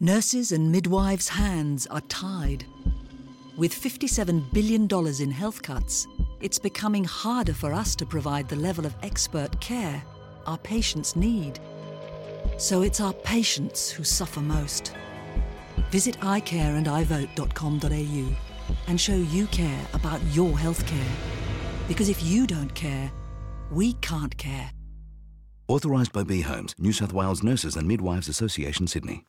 Nurses and midwives' hands are tied. With $57 billion in health cuts, it's becoming harder for us to provide the level of expert care our patients need. So it's our patients who suffer most. Visit icareandivote.com.au and show you care about your healthcare. Because if you don't care, we can't care. Authorised by B Holmes, New South Wales Nurses and Midwives Association, Sydney.